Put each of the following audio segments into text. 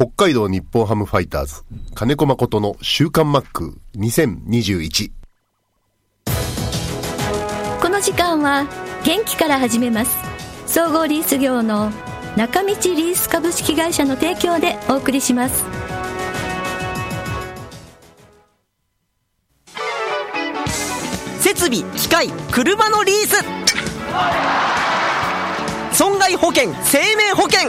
北海道日本ハムファイターズ、金子誠の週刊マック2021。この時間は元気から始めます。総合リース業の中道リース株式会社の提供でお送りします。設備機械車のリース。損害保険生命保険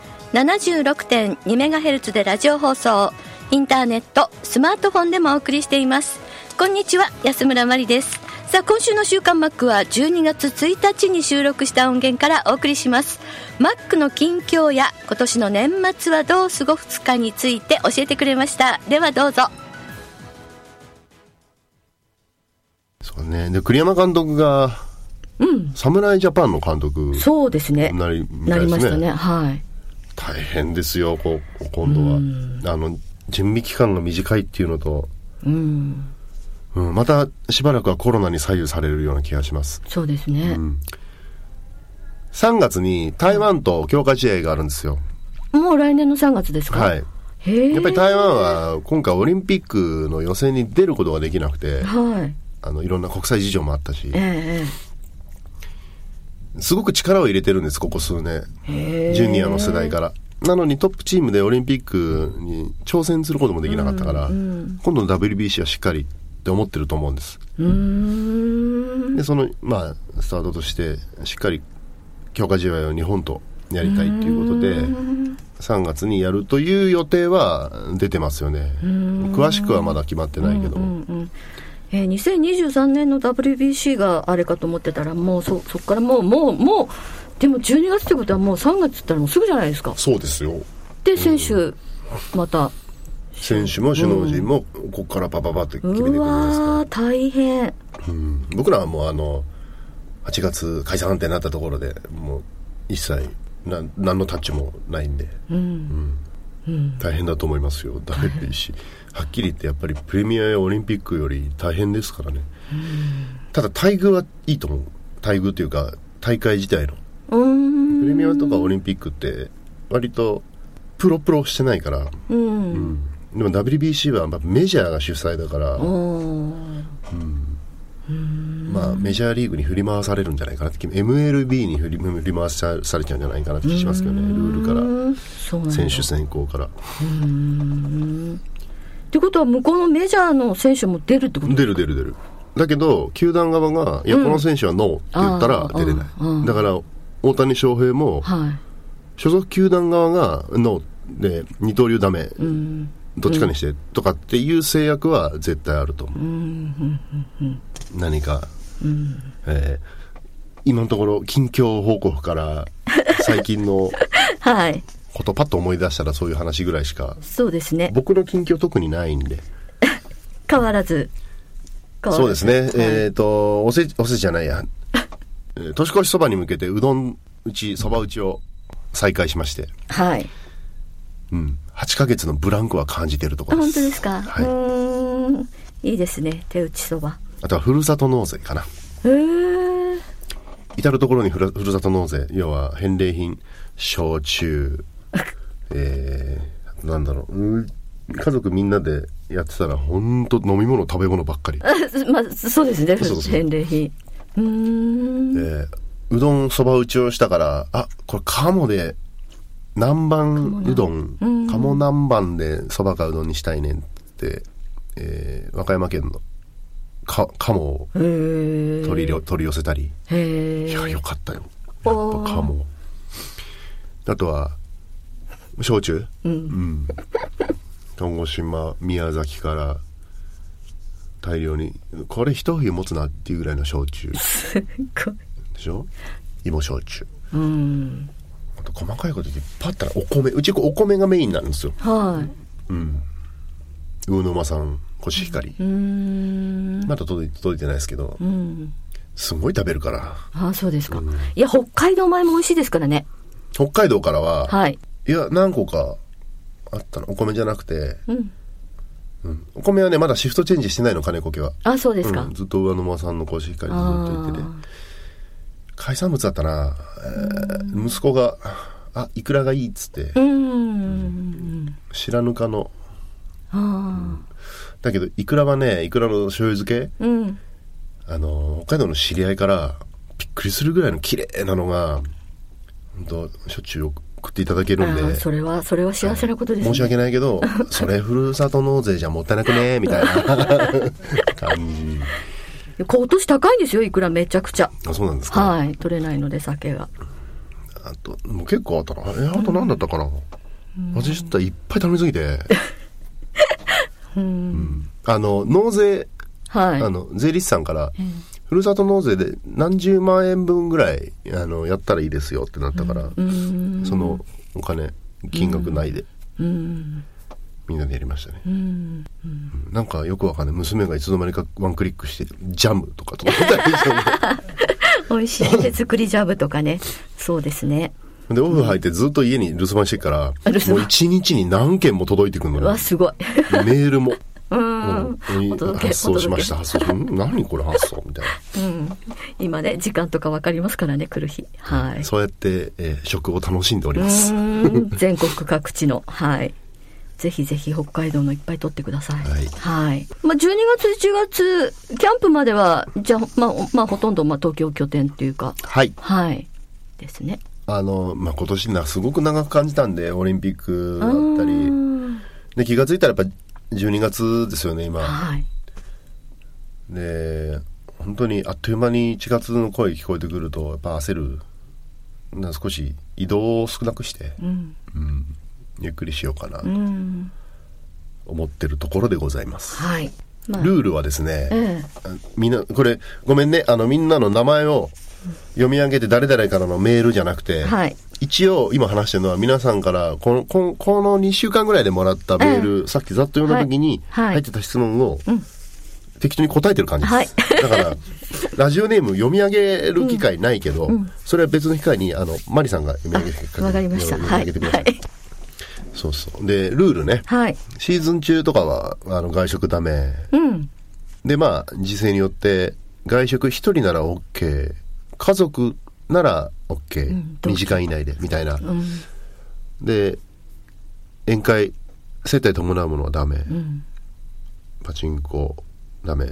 FM76.2MHz でラジオ放送。インターネットスマートフォンでもお送りしています。こんにちは安村麻里です。さあ今週の週刊マックは12月1日に収録した音源からお送りします。マックの近況や今年の年末はどう過ごすかについて教えてくれました。ではどうぞ。そうね。で、栗山監督が、侍ジャパンの監督そうですね。なりないりましたね。はい大変ですよ、こう今度は。あの、準備期間が短いっていうのと、うん。うん、またしばらくはコロナに左右されるような気がします。そうですね、3月に台湾と強化試合があるんですよ。もう来年の3月ですか？はい。やっぱり台湾は今回オリンピックの予選に出ることができなくて、はい。あの、いろんな国際事情もあったし、えすごく力を入れてるんです、ここ数年。ジュニアの世代から。なのにトップチームでオリンピックに挑戦することもできなかったから、今度の WBC はしっかりって思ってると思うんです。で、その、まあ、スタートとして、しっかり強化試合を日本とやりたいっていうことで、3月にやるという予定は出てますよね。詳しくはまだ決まってないけども。えー、2023年の WBC があれかと思ってたらもうそそこからもうもうもうでも12月ってことはもう3月って言ったらもうすぐじゃないですか。そうですよ。で選手また。選手も首脳陣も、ここからパパパって決めていくんうですかわー大変。ら。うん。僕らはもうあの、8月解散ってなったところで、もう一切、な何のタッチもないんで、うん大変だと思いますよ、WBC。はっきり言ってやっぱりプレミアやオリンピックより大変ですからね。ただ待遇はいいと思う。待遇っていうか、大会自体の。プレミアとかオリンピックって、割とプロプロしてないから、うんでも WBC はまあメジャーが主催だから、おーまあ、メジャーリーグに振り回されるんじゃないかなって気 MLB に振り振り回さされちゃうんじゃないかなって気しますけどねルールから選手選考から。ってことは向こうのメジャーの選手も出るってこと？出る出る出る。だけど球団側が「いやこの選手はノー」って言ったら出れない。うん。うん。だから大谷翔平もはい。所属球団側がノーで二刀流ダメ。うんどっちかにしてとかっていう制約は絶対あると思う。何かえー今のところ近況報告から最近の はい。ことパッと思い出したらそういう話ぐらいしかそうですね。僕の近況特にないんで。変わらず。変わらず。そうですね、えっ、とおせおせちじゃないや、えー年越しそばに向けてうどん打ちそば打ちを再開しまして、はい。うん、8ヶ月のブランクは感じているとこあろです。本当ですか、はい。いいですね手打ちそば。あとはふるさと納税かな。へえ至る所にふるふるさと納税。要は返礼品焼酎 えー、なんだろう。う家族みんなでやってたら本当飲み物食べ物ばっかり。まあそうですね。そうそう返礼品。うーん。でうどんそば打ちをしたからあこれ鴨で南蛮うどん鴨南蛮でそばかうどんにしたいねんって、えー和歌山県のか鴨を取り取り寄せたり、いやよかったよ。やっぱ鴨。あとは焼酎？うん、鹿児島宮崎から大量にこれ一冬持つなっていうぐらいの焼酎。すごい。でしょ？芋焼酎。うんあと細かいこと言ってパッたらお米うちお米がメインなんですよ。はい。魚沼産コシヒカリ。うん。まだ届い届いてないですけど、うん。すごい食べるから。ああそうですか、いや北海道米も美味しいですからね。北海道からは、はい。いや何個かあったの。お米じゃなくて、うん。うん。お米はねまだシフトチェンジしてないの金子家は。あそうですか、うん。ずっと上沼さんのコシヒカリずっと言ってて海産物だったな、えー息子が「あイクラがいい」っつって、うん。白ぬかの。あだけどイクラはねイクラの醤油漬け。あうん。あの北海道の知り合いからびっくりするぐらいの綺麗なのが本当しょっちゅう送っていただけるんで。それはそれは幸せなことですね。申し訳ないけど それふるさと納税じゃもったいなくねみたいな。感じ今年高いんですよいくらめちゃくちゃ。あそうなんですか、はい取れないので酒が。あともう結構あったな。えあと何だったかな、私ちょっといっぱい頼みすぎて。うん。あの納税はい。あの税理士さんから、ふるさと納税で何十万円分ぐらいあのやったらいいですよってなったから、そのお金金額内で、うんみんなでやりましたね、うんうん。なんかよくわかんない。娘がいつの間にかワンクリックしてジャムとかと思ったりして。美味しい手作りジャブとかね。そうですね。でオフ入ってずっと家に留守番してっから、留守番。もう一日に何件も届いてくるのねうわすごい。メールも。うん。うん。発送しました。お発送何これ発送みたいうん。今ね時間とかわかりますからね来る日。はない。そうやって、えー食を楽しんでおりうます、全国各地の。はいぜひぜひ北海道のいっぱい取ってください。はいはい。まあ、12月、1月、キャンプまでは、じゃあ、まあ、まあ、ほとんど、まあ、東京拠点っていうか、はいはい。ですね。あの、まあ、今年なすごく長く感じたんでオリンピックだったりうんで気がついたらやっぱ12月ですよね今はい。で本当にあっという間に1月の声聞こえてくるとやっぱ焦るな少し移動を少なくして、うん。うんゆっくりしようかなとうん。思ってるところでございます、はい。まあ、ルールはですね、えあみんなこれごめんねあのみんなの名前を読み上げて誰々からのメールじゃなくて、はい。一応今話してるのは皆さんからこのこのこの2週間ぐらいでもらったメール、さっきざっと読んだ時にはい。はい。入ってた質問を適当に答えてる感じです、はい。だからラジオネーム読み上げる機会ないけど、それは別の機会にあのマリさんが読み上げてえわかりました。読みはい。上げてください、はい。そうそう。でルールね。はい。シーズン中とかはあの外食ダメ。うん。でまあ時勢によって外食一人なら OK 家族なら OK、んどう2時間以内でみたいな、うん。で宴会接待伴うものはダメ、ん。パチンコダメ。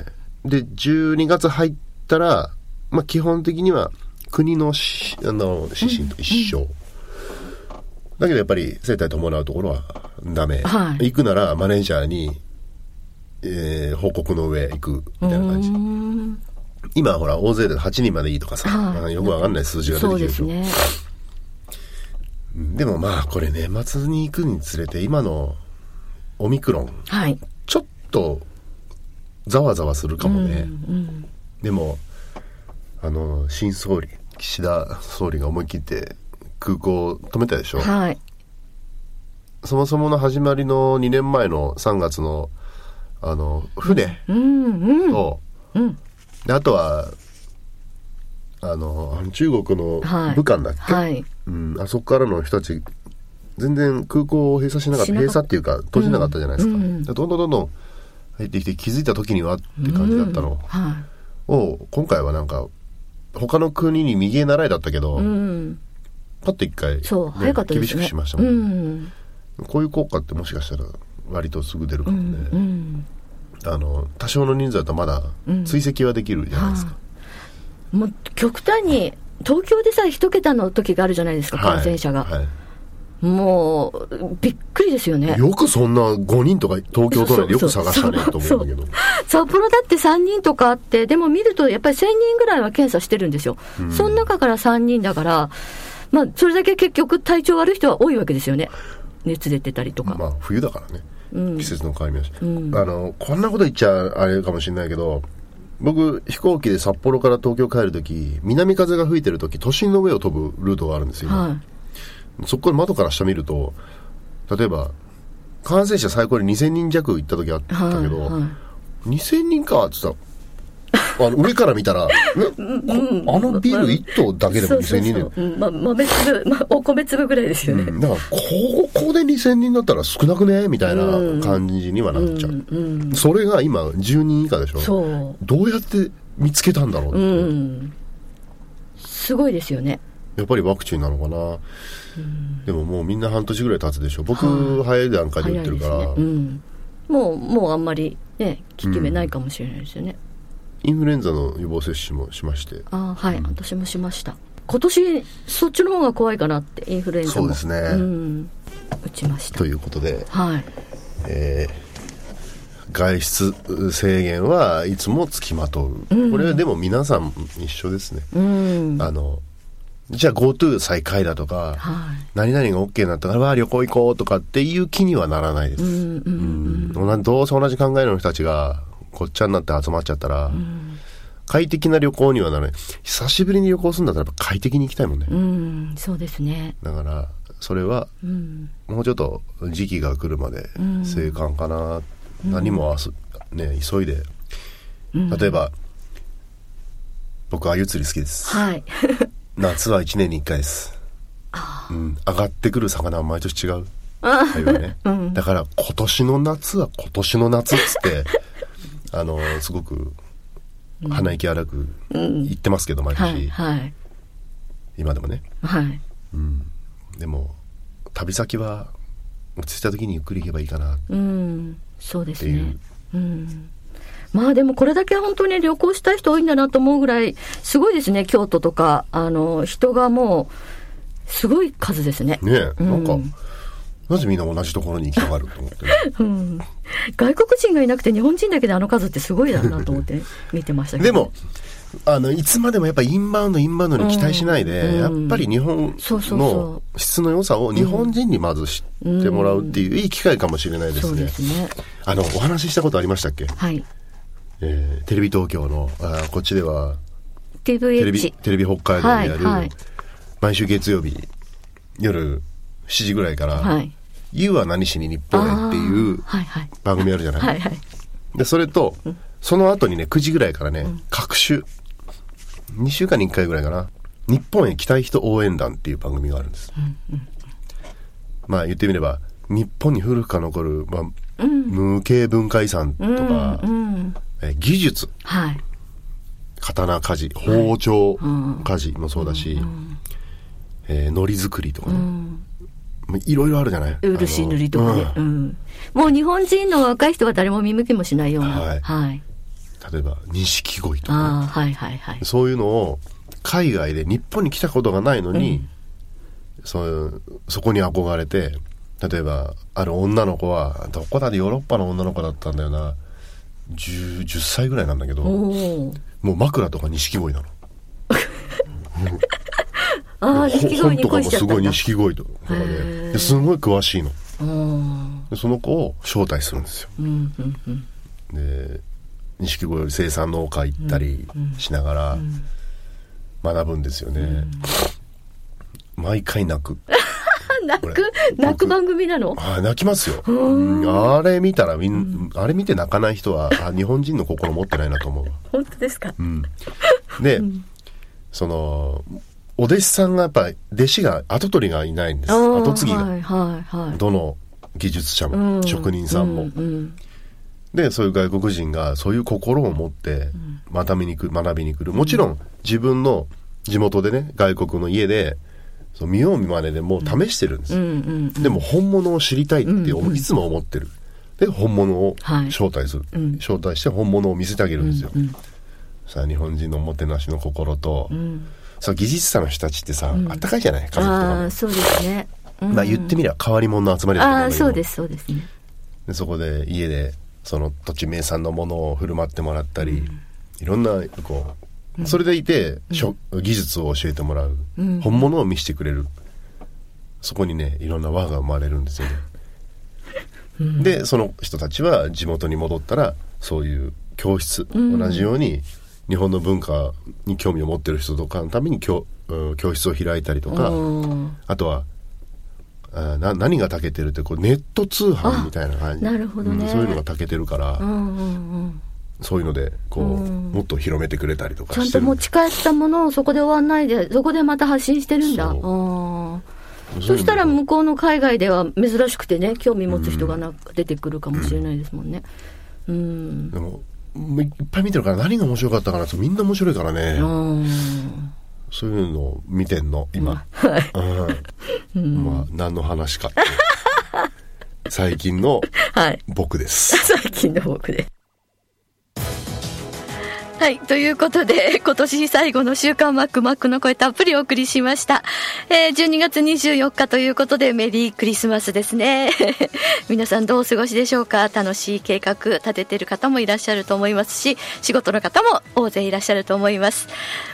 で12月入ったら、まあ、基本的には国のしあの指針と一緒、だけどやっぱり接待伴うところはダメ、はい。行くならマネージャーに、えー報告の上行くみたいな感じ。うん。今ほら大勢で8人までいいとかさ、はい。よくわかんない数字が出てきてるでしょ。ね。でもまあこれ年末に行くにつれて今のオミクロンはい。ちょっとざわざわするかもね、うん。でもあの新総理岸田総理が思い切って空港を止めたでしょ？はい。そもそもの始まりの2年前の3月のあの船うん。うん。を、うん。であとはあの中国のはい武漢だっけ、はい。うん、あそこからの人たち全然空港を閉鎖しなかった閉鎖っていうか閉じなかったじゃないですか、うんどんどんどんどん入ってきて気づいた時にはって感じだったのはを、今回はなんか他の国に右へ習いだったけど、い。うん。パッと一回、そう、ね早かったですね。厳しくしましたもんうね、ん。こういう効果ってもしかしたら割とすぐ出るかもね、うん。あの多少の人数だとまだ追跡はできるじゃないですか、もう極端に東京でさえ一桁の時があるじゃないですか、はい。感染者が、はい。もうびっくりですよね。よくそんな5人とか東京都内でよく探したねと思うんだけど。札幌だって3人とかあってでも見るとやっぱり1000人ぐらいは検査してるんですよ、その中から3人だからまあそれだけ結局体調悪い人は多いわけですよね。熱出てたりとか、まあ冬だからね、うん。季節の変わり目だし、うん。あのこんなこと言っちゃあれかもしれないけど僕飛行機で札幌から東京帰るとき南風が吹いてるとき都心の上を飛ぶルートがあるんですよ、はい。そこから窓から下見ると例えば感染者最高で2000人弱行った時あったけど、はいはい。2000人かっつったらあの上から見たら、えこあのビル1棟だけでも2000人で、そうそう。そううん。まあ、豆粒、まあ、お米粒ぐらいですよね。だからここで2000人だったら少なくね？みたいな感じにはなっちゃう、それが今10人以下でしょ？そう。どうやって見つけたんだろうって、うん。すごいですよね。やっぱりワクチンなのかな、でももうみんな半年ぐらい経つでしょ？僕早い段階で打ってるから、ね。うん。もう、もうあんまりね、効き目ないかもしれないですよね。インフルエンザの予防接種もしましてああ、はい、私もしました。今年、そっちの方が怖いかなって、インフルエンザも。そうですねうん。打ちましたと。いうことで、はい。えー外出制限はいつもつきまとう、これはでも皆さん一緒ですね、うん。あのじゃあ GoTo 再開だとか、はい。何何々が OK になったから旅行行こうとかっていう気にはならないです、うんうんうんどうせ同じ考えの人たちがごっちゃになって集まっちゃったら、快適な旅行にはならない。久しぶりに旅行するんだったらやっぱ快適に行きたいもんね、うん、そうですね。だからそれはうん。もうちょっと時期が来るまで静観かな、何もあす、ね、急いで、例えば僕鮎釣り好きです。はい。夏は1年に1回です、うん、上がってくる魚は毎年違う。鮎はね、だから今年の夏は今年の夏っつってあのすごく鼻息荒く言ってますけど毎年、はい。はい。今でもねはい。でも旅先は落ち着いた時にゆっくり行けばいいかなっうん。そうですていう、ね。うん。まあでもこれだけ本当に旅行したい人多いんだなと思うぐらい、すごいですね、京都とか、あの、人がもう、すごい数ですね。ねえ、なんかうんなぜみんな同じところに行きたがると思ってね 外国人がいなくて日本人だけであの数ってすごいだなと思って見てましたけど。でもあのいつまでもやっぱインバウンドインバウンドに期待しないで、うんやっぱり日本のそ質の良さを日本人にまず知ってもらうっていういい機会かもしれないですそうね。ですね。あのお話ししたことありましたっけ、はい。えーテレビ東京のあーこっちではテレビ。テレビ北海道でやる、はいはい毎週月曜日夜7時ぐらいから「はい。You は何しに日本へ」っていう。番組あるじゃない、はいはい。でそれと、その後にね9時ぐらいからね、各週。2週間に1回ぐらいかな。日本へ来たい人応援団っていう番組があるんです、まあ言ってみれば日本に古くから残る、まあ無形文化遺産とか、うん。え技術。はい。刀鍛冶包丁鍛冶もそうだし、えー海苔作りとかね、まあいろいろあるじゃない？漆塗りとかね。ううんん。もう日本人の若い人は誰も見向きもしないような。はいはい。例えば錦鯉とかね、ああ、はいはいはい。そういうのを海外で日本に来たことがないのに、そうそこに憧れて例えばある女の子はどこだでヨーロッパの女の子だったんだよな 10, 10歳ぐらいなんだけど。もう枕とか錦鯉なの ああ、錦鯉に恋しちゃったんだ。本とかもすごい錦鯉とかでですごい詳しいの。その子を招待するんですよ。うんうんうん。で錦鯉生産農家行ったりしながら学ぶんですよね、毎回泣く。泣く？泣く番組なの？あ泣きますよ、うん。あれ見たらみん、あれ見て泣かない人はあ日本人の心持ってないなと思うわ。本当ですか？で、そのお弟子さんがやっぱ弟子が跡取りがいないんです。跡継ぎが、はいはいはい。どの技術者も、うん職人さんも、うんうん。でそういう外国人がそういう心を持って学びに来る学びに来る。もちろん自分の地元でね外国の家でそう見よう見まねでもう試してるんです、うんうんでも本物を知りたいっていつも思ってる。で、本物をはい。招待する。うん。招待して本物を見せてあげるんですよ。うんさあ、日本人のおもてなしの心と、うんさあ、技術者の人たちってさ、あったかいじゃない？家族とかも。ああ、。そうですね。うん。まあ言ってみれば変わり者の集まりだと思あそうですそうですね。でそこで家でその土地名産のものを振る舞ってもらったり、いろんなこうそれでいて、しょ技術を教えてもらう、本物を見せてくれる。そこにねいろんな輪が生まれるんですよね、でその人たちは地元に戻ったらそういう教室、同じように日本の文化に興味を持ってる人とかのために教,、うん、教室を開いたりとか、うん。あとはあな何が長けてるってこうネット通販みたいな感じ。なるほどね。うんそういうのが長けてるから、うんうんうん。そういうのでこう、うん。もっと広めてくれたりとかちゃんと持ち帰ったものをそこで終わんないで、そこでまた発信してるんだ。そう。うん。そしたら向こうの海外では珍しくてね、興味持つ人がなんか出てくるかもしれないですもんね。うん。でもいっぱい見てるから何が面白かったかなってみんな面白いからね、うん。そういうのを見てんの今、はい。うんまあ何の話か最近の はい。僕です 最近の僕で。はい。ということで、今年最後の週刊マック、マックの声たっぷりお送りしました。えー、12月24日ということで、メリークリスマスですね。皆さんどうお過ごしでしょうか？楽しい計画立ててる方もいらっしゃると思いますし、仕事の方も大勢いらっしゃると思います。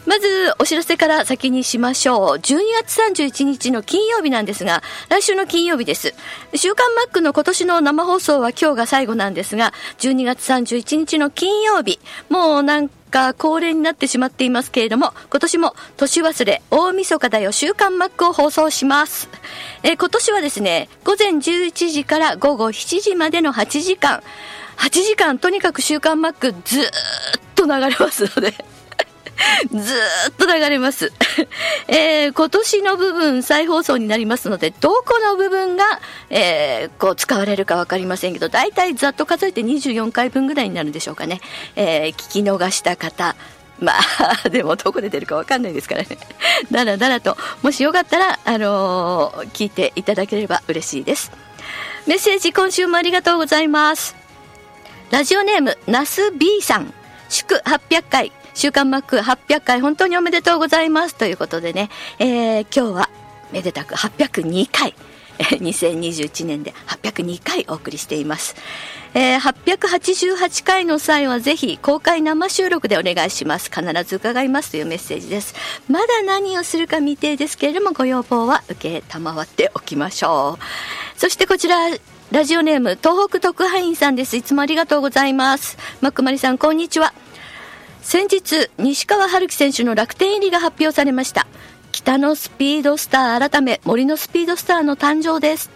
まず、お知らせから先にしましょう。12月31日の金曜日なんですが、来週の金曜日です。週刊マックの今年の生放送は今日が最後なんですが、12月31日の金曜日、もうなんか恒例になってしまっていますけれども、今年も年忘れ大晦日だよ週刊マックを放送します。えー今年はですね、午前11時から午後7時までの8時間、8時間とにかく週刊マックずっと流れますので、ずーっと流れます。えー今年の部分再放送になりますので、どこの部分が、えーこう使われるかわかりませんけど、大体ざっと数えて24回分ぐらいになるでしょうかね。えー聞き逃した方、まあ、でもどこで出るかわかんないですからね。だらだらと、もしよかったら、あのー聞いていただければ嬉しいです。メッセージ今週もありがとうございます。ラジオネーム、ナス B さん。祝800回、週刊マック800回、本当におめでとうございます。ということでね、えー今日は、めでたく802回、2021年で802回お送りしています。えー888回の際はぜひ公開生収録でお願いします。必ず伺いますというメッセージです。まだ何をするか未定ですけれども、ご要望は受けたまわっておきましょう。そしてこちら、ラジオネーム、東北特派員さんです。いつもありがとうございます。マックマリさん、こんにちは。先日、西川春樹選手の楽天入りが発表されました。北のスピードスター改め、森のスピードスターの誕生です。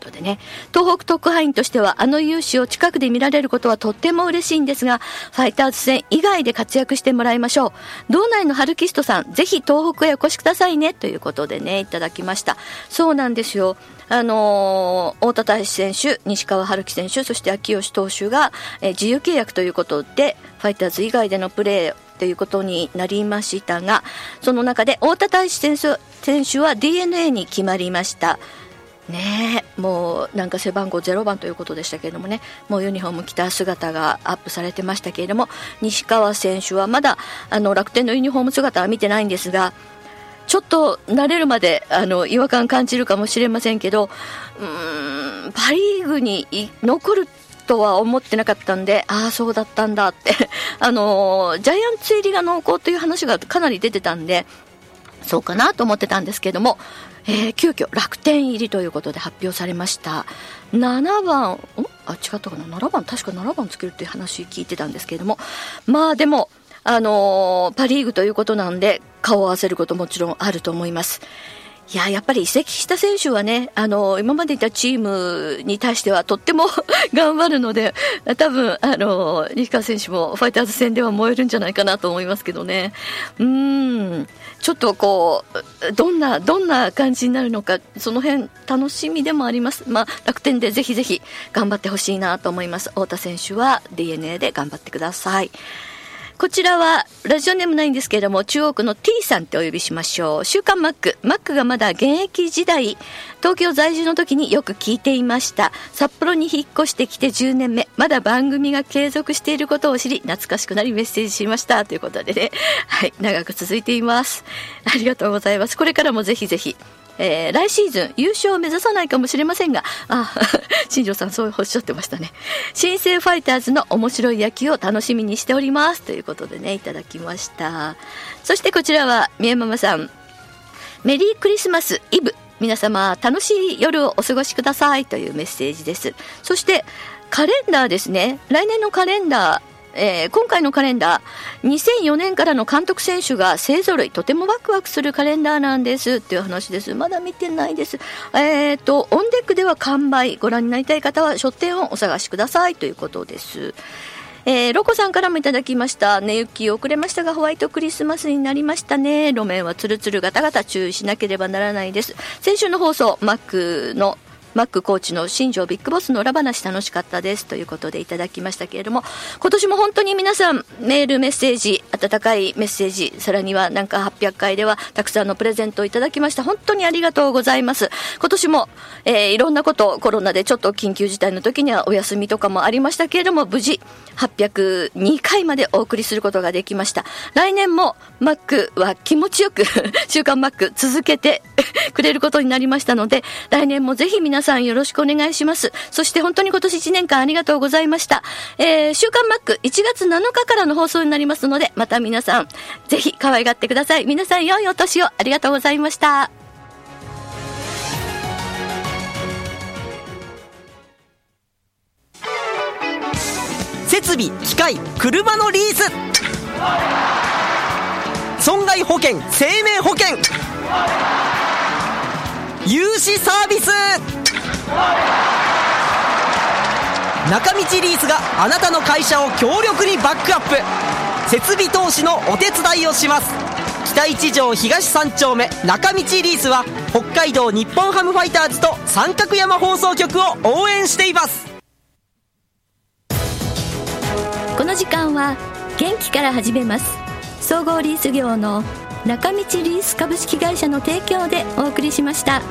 ことでね、東北特派員としてはあの勇姿を近くで見られることはとっても嬉しいんですが、ファイターズ戦以外で活躍してもらいましょう。道内の春キストさん、ぜひ東北へお越しくださいね、ということでね、いただきました。そうなんですよ。あのー、太田大志選手、西川春樹選手、そして秋吉投手が、えー自由契約ということで、ファイターズ以外でのプレーということになりましたが、その中で太田大志選手選手は DNA に決まりました。ねもうなんか背番号0番ということでしたけれどもねもうユニフォーム着た姿がアップされてましたけれども西川選手はまだあの楽天のユニフォーム姿は見てないんですがちょっと慣れるまであの違和感感じるかもしれませんけどうーんパ・リーグに残るとは思ってなかったんでああそうだったんだって あのジャイアンツ入りが濃厚という話がかなり出てたんでそうかなと思ってたんですけども、えー急遽楽天入りということで発表されました。7番んあ違ったかな？7番確か7番つけるっていう話聞いてたんですけれども。まあでもあのーパ・リーグということなんで顔を合わせることもちろんあると思います。いや、やっぱり移籍した選手はね、あの、今までいたチームに対してはとっても 頑張るので、多分、あの、西川選手もファイターズ戦では燃えるんじゃないかなと思いますけどね。うん。ちょっとこう、どんな、どんな感じになるのか、その辺楽しみでもあります。まあ、楽天でぜひぜひ頑張ってほしいなと思います。太田選手は DNA で頑張ってください。こちらは、ラジオネームないんですけれども、中央区の T さんってお呼びしましょう。週刊マック。マックがまだ現役時代、東京在住の時によく聞いていました。札幌に引っ越してきて10年目、まだ番組が継続していることを知り、懐かしくなりメッセージしました。ということでね、はい、長く続いています。ありがとうございます。これからもぜひぜひ、えー来シーズン優勝を目指さないかもしれませんが、あ、新庄さんそうおっしゃってましたね。新生ファイターズの面白い野球を楽しみにしております。ということでね、いただきました。そしてこちらは、みえママさん。メリークリスマスイブ。皆様、楽しい夜をお過ごしくださいというメッセージです。そして、カレンダーですね。来年のカレンダー、えー、今回のカレンダー、2004年からの監督選手が勢ぞろい、とてもワクワクするカレンダーなんですっていう話です。まだ見てないです。えっ、ー、と、オンデックでは完売、ご覧になりたい方は書店をお探しくださいということです。えー、ロコさんからもいただきました。根雪遅れましたが、ホワイトクリスマスになりましたね。路面はツルツルガタガタ注意しなければならないです。先週の放送、マックのマックコーチの新庄ビッグボスの裏話楽しかったですということでいただきましたけれども、今年も本当に皆さんメールメッセージ、温かいメッセージ、さらにはなんか800回ではたくさんのプレゼントをいただきました。本当にありがとうございます。今年も、えー、いろんなこと、コロナでちょっと緊急事態の時にはお休みとかもありましたけれども、無事802回までお送りすることができました。来年もマックは気持ちよく 週刊マック続けてくれることになりましたので、来年もぜひ皆さんよろしくお願いします。そして本当に今年1年間ありがとうございました。えー、週刊マック1月7日からの放送になりますので、また皆さん、ぜひ可愛がってください。皆さん良いお年をありがとうございました。設備機械車のリース損害保険生命保険融資サービス中道リースがあなたの会社を強力にバックアップ。設備投資のお手伝いをします。北一条東三丁目中道リースは北海道日本ハムファイターズと三角山放送局を応援しています。この時間は元気から始めます。総合リース業の中道リース株式会社の提供でお送りしました。